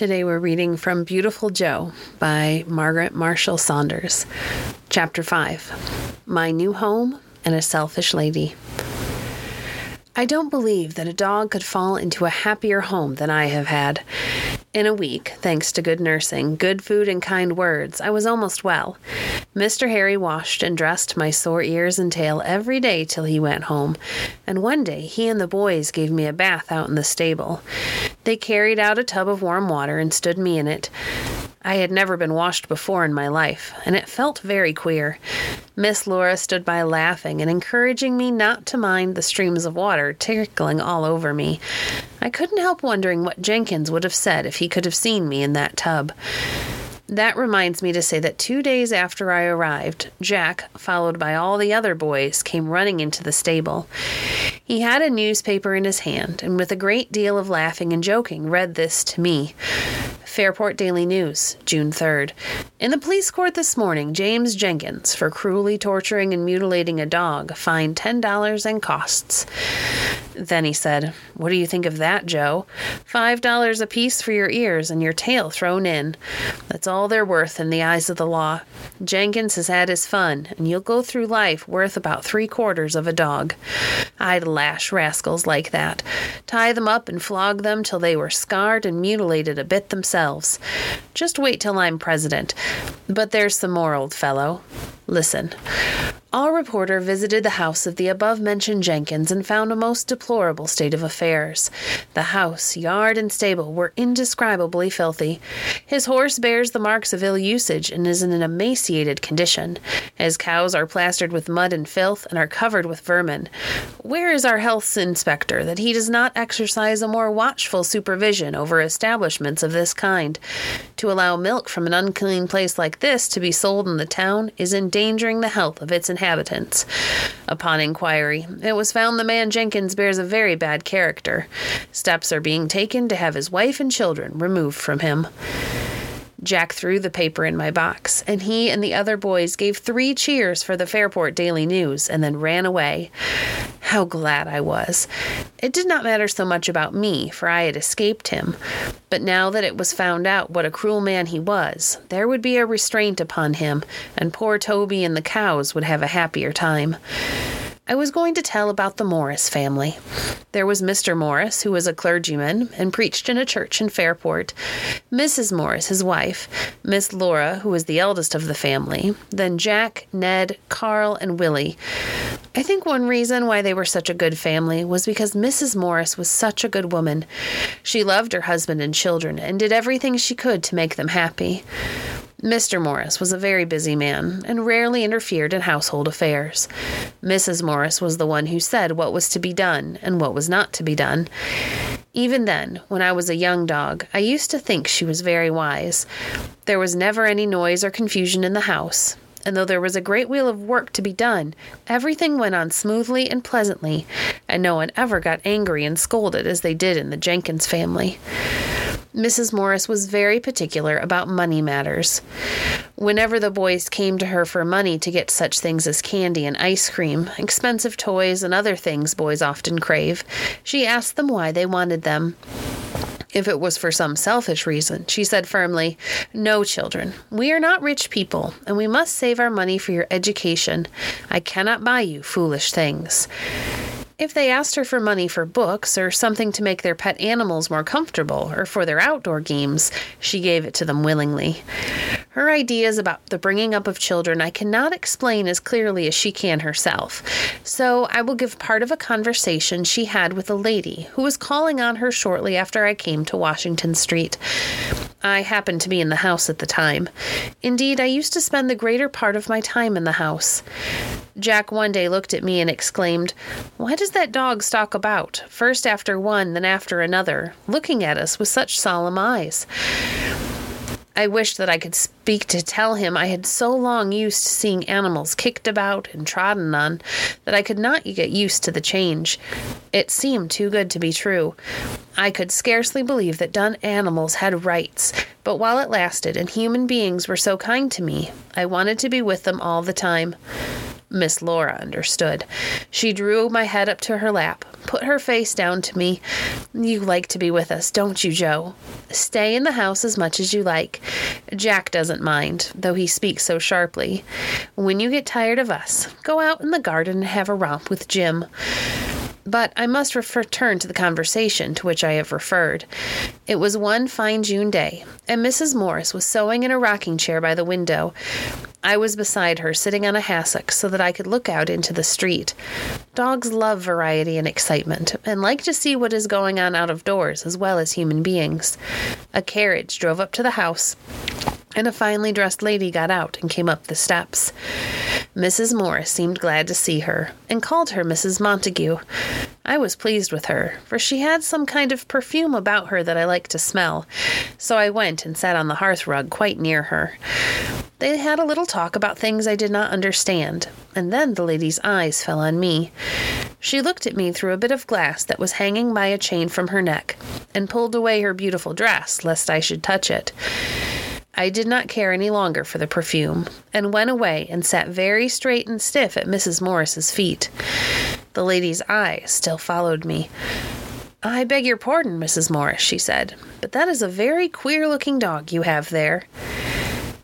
Today we're reading from Beautiful Joe by Margaret Marshall Saunders. Chapter 5 My New Home and a Selfish Lady. I don't believe that a dog could fall into a happier home than I have had. In a week, thanks to good nursing, good food, and kind words, I was almost well. Mr. Harry washed and dressed my sore ears and tail every day till he went home, and one day he and the boys gave me a bath out in the stable. They carried out a tub of warm water and stood me in it. I had never been washed before in my life, and it felt very queer. Miss Laura stood by laughing and encouraging me not to mind the streams of water trickling all over me. I couldn't help wondering what Jenkins would have said if he could have seen me in that tub. That reminds me to say that two days after I arrived, Jack, followed by all the other boys, came running into the stable. He had a newspaper in his hand, and with a great deal of laughing and joking, read this to me. Fairport Daily News, June 3rd. In the police court this morning, James Jenkins, for cruelly torturing and mutilating a dog, fined $10 and costs. Then he said, What do you think of that, Joe? Five dollars apiece for your ears and your tail thrown in. That's all they're worth in the eyes of the law. Jenkins has had his fun, and you'll go through life worth about three quarters of a dog. I'd lash rascals like that, tie them up and flog them till they were scarred and mutilated a bit themselves. Just wait till I'm president. But there's some more, old fellow. Listen. Our reporter visited the house of the above mentioned Jenkins and found a most deplorable state of affairs. The house, yard, and stable were indescribably filthy. His horse bears the marks of ill usage and is in an emaciated condition. His cows are plastered with mud and filth and are covered with vermin. Where is our health inspector that he does not exercise a more watchful supervision over establishments of this kind? To allow milk from an unclean place like this to be sold in the town is endangering the health of its inhabitants. Upon inquiry, it was found the man Jenkins bears a very bad character. Steps are being taken to have his wife and children removed from him. Jack threw the paper in my box, and he and the other boys gave three cheers for the Fairport Daily News and then ran away. How glad I was. It did not matter so much about me, for I had escaped him. But now that it was found out what a cruel man he was, there would be a restraint upon him, and poor Toby and the cows would have a happier time. I was going to tell about the Morris family. There was Mr. Morris, who was a clergyman and preached in a church in Fairport, Mrs. Morris, his wife, Miss Laura, who was the eldest of the family, then Jack, Ned, Carl, and Willie. I think one reason why they were such a good family was because Mrs. Morris was such a good woman. She loved her husband and children and did everything she could to make them happy. Mr. Morris was a very busy man and rarely interfered in household affairs. Mrs. Morris was the one who said what was to be done and what was not to be done. Even then, when I was a young dog, I used to think she was very wise. There was never any noise or confusion in the house, and though there was a great deal of work to be done, everything went on smoothly and pleasantly, and no one ever got angry and scolded as they did in the Jenkins family. Mrs. Morris was very particular about money matters. Whenever the boys came to her for money to get such things as candy and ice cream, expensive toys, and other things boys often crave, she asked them why they wanted them. If it was for some selfish reason, she said firmly, No, children, we are not rich people, and we must save our money for your education. I cannot buy you foolish things. If they asked her for money for books or something to make their pet animals more comfortable or for their outdoor games, she gave it to them willingly. Her ideas about the bringing up of children I cannot explain as clearly as she can herself, so I will give part of a conversation she had with a lady who was calling on her shortly after I came to Washington Street. I happened to be in the house at the time. Indeed, I used to spend the greater part of my time in the house. Jack one day looked at me and exclaimed, Why does that dog stalk about, first after one, then after another, looking at us with such solemn eyes? I wished that I could speak to tell him I had so long used to seeing animals kicked about and trodden on that I could not get used to the change. It seemed too good to be true. I could scarcely believe that dumb animals had rights, but while it lasted and human beings were so kind to me, I wanted to be with them all the time. Miss Laura understood. She drew my head up to her lap, put her face down to me. You like to be with us, don't you, Joe? Stay in the house as much as you like. Jack doesn't mind, though he speaks so sharply. When you get tired of us, go out in the garden and have a romp with Jim. But I must return to the conversation to which I have referred. It was one fine June day, and Mrs. Morris was sewing in a rocking chair by the window. I was beside her, sitting on a hassock, so that I could look out into the street. Dogs love variety and excitement, and like to see what is going on out of doors as well as human beings. A carriage drove up to the house, and a finely dressed lady got out and came up the steps. Mrs. Morris seemed glad to see her, and called her Mrs. Montague. I was pleased with her, for she had some kind of perfume about her that I liked to smell, so I went and sat on the hearth rug quite near her. They had a little talk about things I did not understand, and then the lady's eyes fell on me. She looked at me through a bit of glass that was hanging by a chain from her neck, and pulled away her beautiful dress lest I should touch it. I did not care any longer for the perfume, and went away and sat very straight and stiff at Mrs. Morris's feet. The lady's eyes still followed me. I beg your pardon, Mrs. Morris, she said, but that is a very queer looking dog you have there.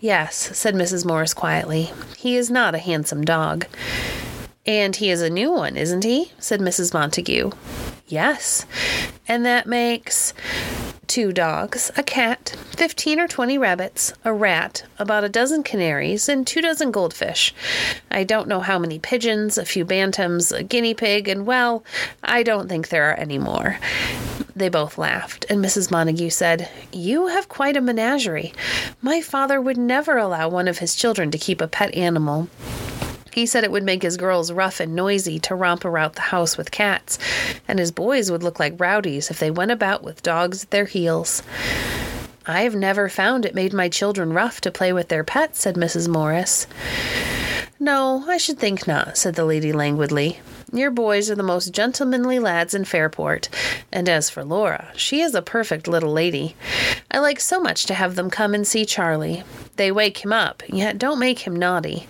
Yes, said Mrs. Morris quietly. He is not a handsome dog. And he is a new one, isn't he? said Mrs. Montague. Yes. And that makes two dogs, a cat, fifteen or twenty rabbits, a rat, about a dozen canaries, and two dozen goldfish. I don't know how many pigeons, a few bantams, a guinea pig, and well, I don't think there are any more. They both laughed, and Mrs. Montague said, You have quite a menagerie. My father would never allow one of his children to keep a pet animal. He said it would make his girls rough and noisy to romp around the house with cats, and his boys would look like rowdies if they went about with dogs at their heels. I have never found it made my children rough to play with their pets, said Mrs. Morris. No, I should think not, said the lady languidly. Your boys are the most gentlemanly lads in Fairport, and as for Laura, she is a perfect little lady. I like so much to have them come and see Charlie. They wake him up, yet don't make him naughty.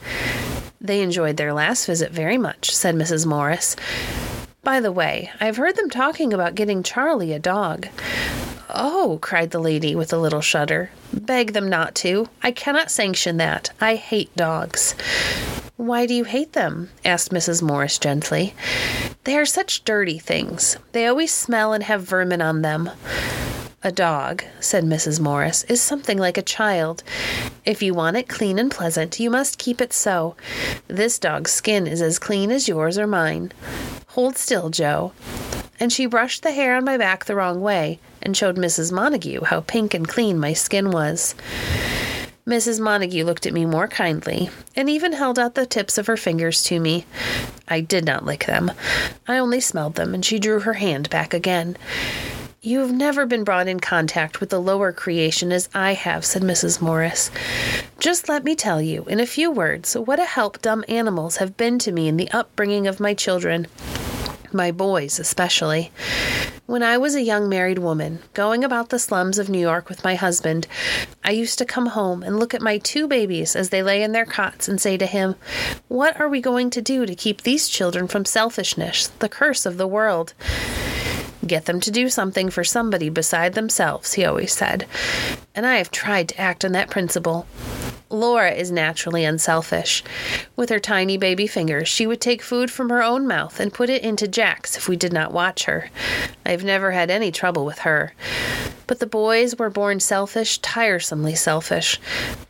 They enjoyed their last visit very much, said Mrs. Morris. By the way, I've heard them talking about getting Charlie a dog. Oh, cried the lady with a little shudder. Beg them not to. I cannot sanction that. I hate dogs. Why do you hate them? asked Mrs. Morris gently. They are such dirty things. They always smell and have vermin on them. A dog, said Mrs. Morris, is something like a child. If you want it clean and pleasant, you must keep it so. This dog's skin is as clean as yours or mine. Hold still, Joe. And she brushed the hair on my back the wrong way and showed Mrs. Montague how pink and clean my skin was. Mrs. Montague looked at me more kindly, and even held out the tips of her fingers to me. I did not lick them. I only smelled them, and she drew her hand back again. You have never been brought in contact with the lower creation as I have, said Mrs. Morris. Just let me tell you, in a few words, what a help dumb animals have been to me in the upbringing of my children, my boys especially. When I was a young married woman, going about the slums of New York with my husband, I used to come home and look at my two babies as they lay in their cots and say to him, What are we going to do to keep these children from selfishness, the curse of the world? Get them to do something for somebody beside themselves, he always said. And I have tried to act on that principle. Laura is naturally unselfish. With her tiny baby fingers, she would take food from her own mouth and put it into Jack's if we did not watch her. I have never had any trouble with her. But the boys were born selfish, tiresomely selfish.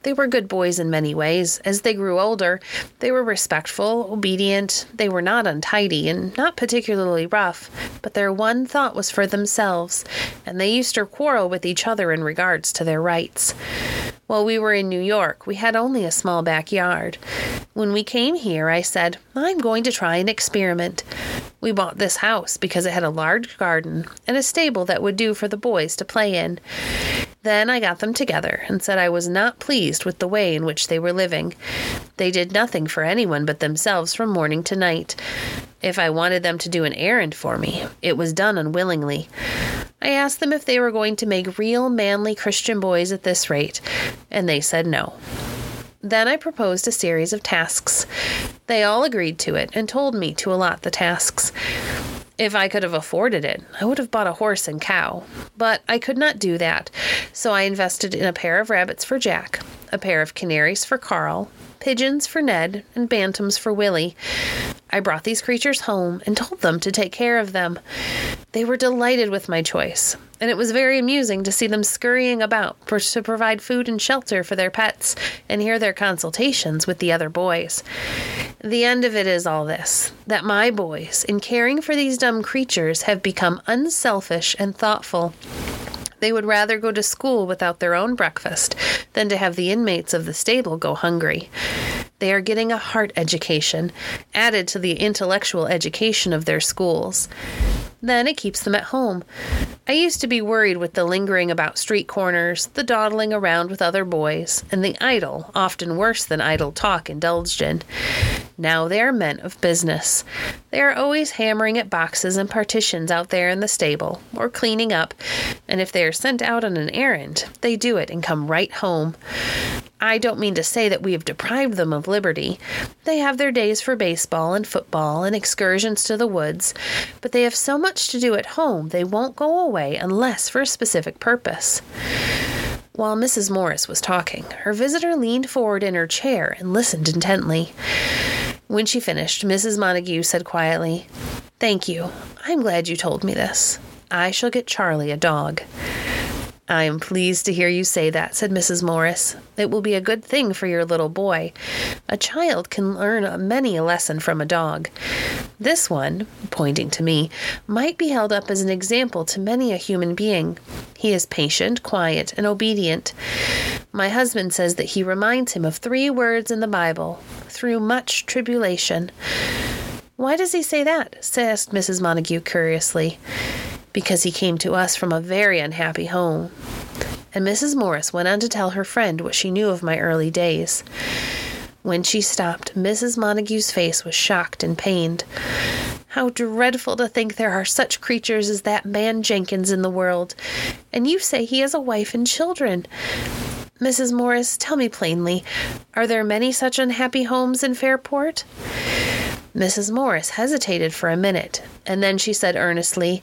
They were good boys in many ways. As they grew older, they were respectful, obedient. They were not untidy and not particularly rough, but their one thought was for themselves, and they used to quarrel with each other in regards to their rights. While we were in New York, we had only a small backyard. When we came here, I said, I'm going to try an experiment. We bought this house because it had a large garden and a stable that would do for the boys to play in. Then I got them together and said I was not pleased with the way in which they were living. They did nothing for anyone but themselves from morning to night. If I wanted them to do an errand for me, it was done unwillingly. I asked them if they were going to make real manly Christian boys at this rate, and they said no. Then I proposed a series of tasks. They all agreed to it and told me to allot the tasks. If I could have afforded it, I would have bought a horse and cow. But I could not do that, so I invested in a pair of rabbits for Jack, a pair of canaries for Carl, pigeons for Ned, and bantams for Willie. I brought these creatures home and told them to take care of them. They were delighted with my choice, and it was very amusing to see them scurrying about to provide food and shelter for their pets and hear their consultations with the other boys. The end of it is all this that my boys, in caring for these dumb creatures, have become unselfish and thoughtful. They would rather go to school without their own breakfast than to have the inmates of the stable go hungry. They are getting a heart education, added to the intellectual education of their schools. Then it keeps them at home. I used to be worried with the lingering about street corners, the dawdling around with other boys, and the idle, often worse than idle talk indulged in. Now they are men of business. They are always hammering at boxes and partitions out there in the stable, or cleaning up, and if they are sent out on an errand, they do it and come right home. I don't mean to say that we have deprived them of liberty. They have their days for baseball and football and excursions to the woods, but they have so much to do at home they won't go away unless for a specific purpose. While Mrs. Morris was talking, her visitor leaned forward in her chair and listened intently. When she finished, Mrs. Montague said quietly, Thank you. I'm glad you told me this. I shall get Charlie a dog. I am pleased to hear you say that, said Mrs. Morris. It will be a good thing for your little boy. A child can learn many a lesson from a dog. This one, pointing to me, might be held up as an example to many a human being. He is patient, quiet, and obedient. My husband says that he reminds him of three words in the Bible through much tribulation. Why does he say that? asked Mrs. Montague curiously because he came to us from a very unhappy home. And Mrs. Morris went on to tell her friend what she knew of my early days. When she stopped, Mrs. Montague's face was shocked and pained. How dreadful to think there are such creatures as that man Jenkins in the world. And you say he has a wife and children. Mrs. Morris, tell me plainly, are there many such unhappy homes in Fairport? Mrs. Morris hesitated for a minute, and then she said earnestly,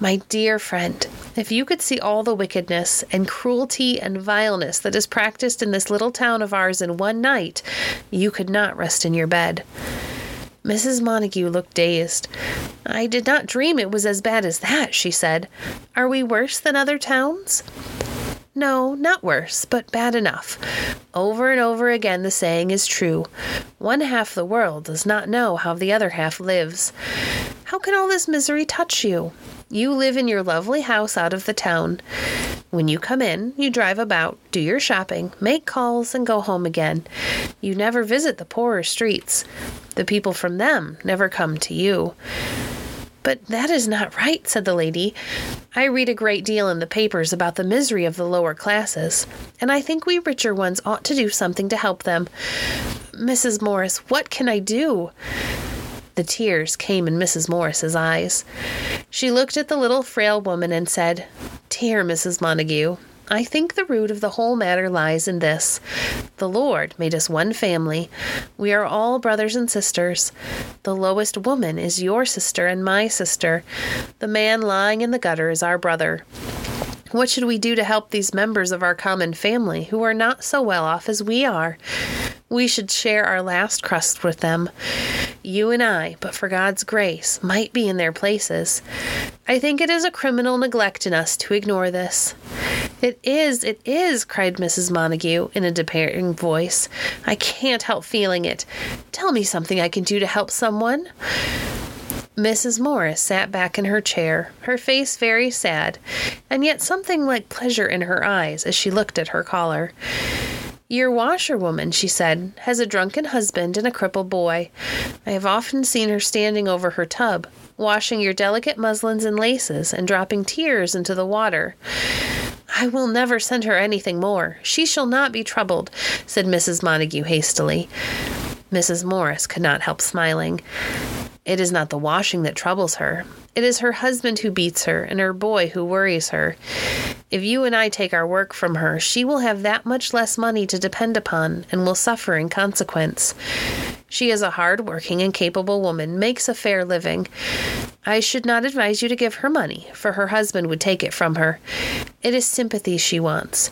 My dear friend, if you could see all the wickedness and cruelty and vileness that is practiced in this little town of ours in one night, you could not rest in your bed. Mrs. Montague looked dazed. I did not dream it was as bad as that, she said. Are we worse than other towns? No, not worse, but bad enough. Over and over again, the saying is true one half the world does not know how the other half lives. How can all this misery touch you? You live in your lovely house out of the town. When you come in, you drive about, do your shopping, make calls, and go home again. You never visit the poorer streets. The people from them never come to you. But that is not right, said the lady. I read a great deal in the papers about the misery of the lower classes, and I think we richer ones ought to do something to help them. Mrs. Morris, what can I do? The tears came in Mrs. Morris's eyes. She looked at the little frail woman and said, Dear Mrs. Montague, I think the root of the whole matter lies in this the Lord made us one family. We are all brothers and sisters. The lowest woman is your sister and my sister. The man lying in the gutter is our brother. What should we do to help these members of our common family who are not so well off as we are? We should share our last crust with them. you and I, but for God's grace, might be in their places. I think it is a criminal neglect in us to ignore this. It is, it is, cried Mrs. Montague in a despairing voice. I can't help feeling it. Tell me something I can do to help someone. Mrs. Morris sat back in her chair, her face very sad, and yet something like pleasure in her eyes as she looked at her caller. Your washerwoman, she said, has a drunken husband and a crippled boy. I have often seen her standing over her tub, washing your delicate muslins and laces, and dropping tears into the water. I will never send her anything more. She shall not be troubled, said Mrs. Montague hastily. Mrs. Morris could not help smiling. It is not the washing that troubles her. It is her husband who beats her and her boy who worries her. If you and I take our work from her, she will have that much less money to depend upon and will suffer in consequence. She is a hard working and capable woman, makes a fair living. I should not advise you to give her money, for her husband would take it from her. It is sympathy she wants.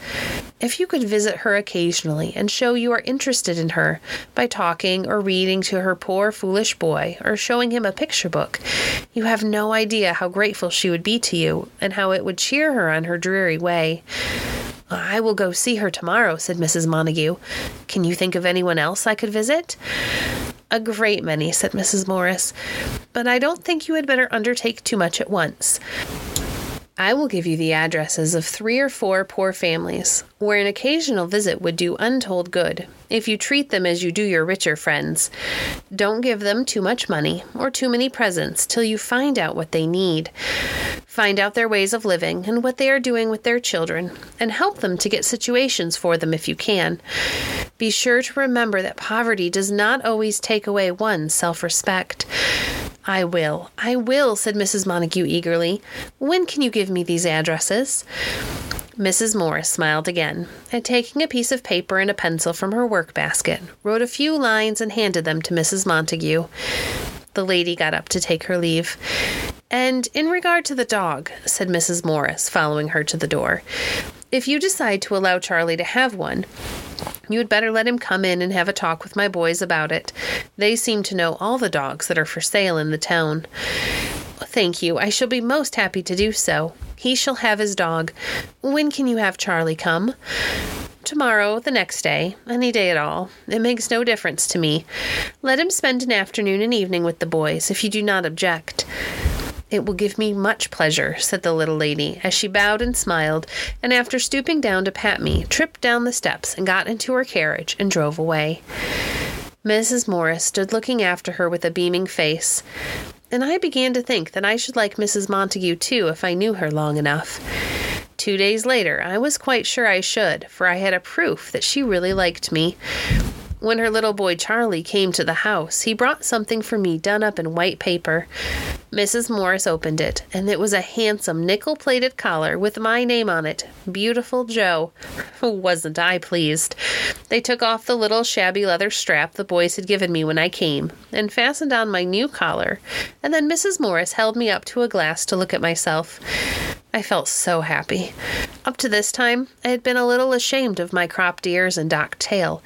If you could visit her occasionally and show you are interested in her by talking or reading to her poor foolish boy or showing him a picture book, you have no idea how grateful she would be to you and how it would cheer her on her dreary way. I will go see her tomorrow, said Mrs. Montague. Can you think of anyone else I could visit? A great many, said Mrs. Morris, but I don't think you had better undertake too much at once. I will give you the addresses of three or four poor families where an occasional visit would do untold good if you treat them as you do your richer friends. Don't give them too much money or too many presents till you find out what they need. Find out their ways of living and what they are doing with their children, and help them to get situations for them if you can. Be sure to remember that poverty does not always take away one's self respect. I will, I will, said Mrs. Montague eagerly. When can you give me these addresses? Mrs. Morris smiled again, and taking a piece of paper and a pencil from her work basket, wrote a few lines and handed them to Mrs. Montague. The lady got up to take her leave. And in regard to the dog, said Mrs. Morris, following her to the door, if you decide to allow Charlie to have one, you had better let him come in and have a talk with my boys about it. They seem to know all the dogs that are for sale in the town. Thank you. I shall be most happy to do so. He shall have his dog. When can you have Charlie come? Tomorrow, the next day, any day at all. It makes no difference to me. Let him spend an afternoon and evening with the boys, if you do not object. It will give me much pleasure, said the little lady, as she bowed and smiled, and after stooping down to pat me, tripped down the steps and got into her carriage and drove away. Mrs. Morris stood looking after her with a beaming face, and I began to think that I should like Mrs. Montague too if I knew her long enough. Two days later, I was quite sure I should, for I had a proof that she really liked me. When her little boy Charlie came to the house, he brought something for me done up in white paper. Mrs. Morris opened it, and it was a handsome nickel plated collar with my name on it Beautiful Joe. Wasn't I pleased? They took off the little shabby leather strap the boys had given me when I came, and fastened on my new collar, and then Mrs. Morris held me up to a glass to look at myself. I felt so happy. Up to this time, I had been a little ashamed of my cropped ears and docked tail,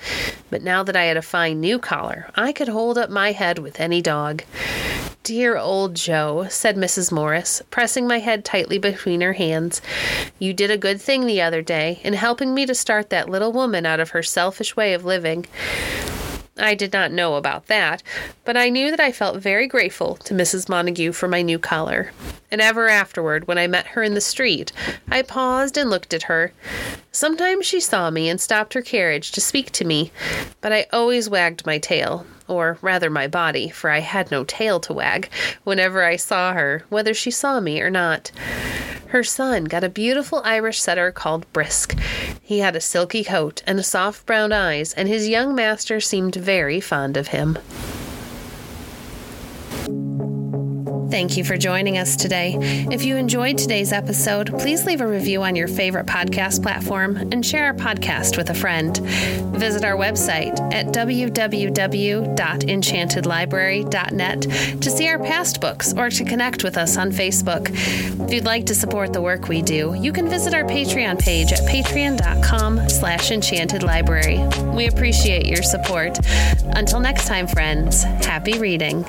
but now that I had a fine new collar, I could hold up my head with any dog. Dear old Joe, said Mrs. Morris, pressing my head tightly between her hands, you did a good thing the other day in helping me to start that little woman out of her selfish way of living. I did not know about that, but I knew that I felt very grateful to Mrs. Montague for my new collar. And ever afterward, when I met her in the street, I paused and looked at her. Sometimes she saw me and stopped her carriage to speak to me, but I always wagged my tail, or rather my body, for I had no tail to wag, whenever I saw her, whether she saw me or not. Her son got a beautiful Irish setter called Brisk. He had a silky coat and soft brown eyes, and his young master seemed very fond of him. Thank you for joining us today. If you enjoyed today's episode, please leave a review on your favorite podcast platform and share our podcast with a friend. Visit our website at www.enchantedlibrary.net to see our past books or to connect with us on Facebook. If you'd like to support the work we do, you can visit our Patreon page at patreon.com slash enchantedlibrary. We appreciate your support. Until next time, friends, happy reading.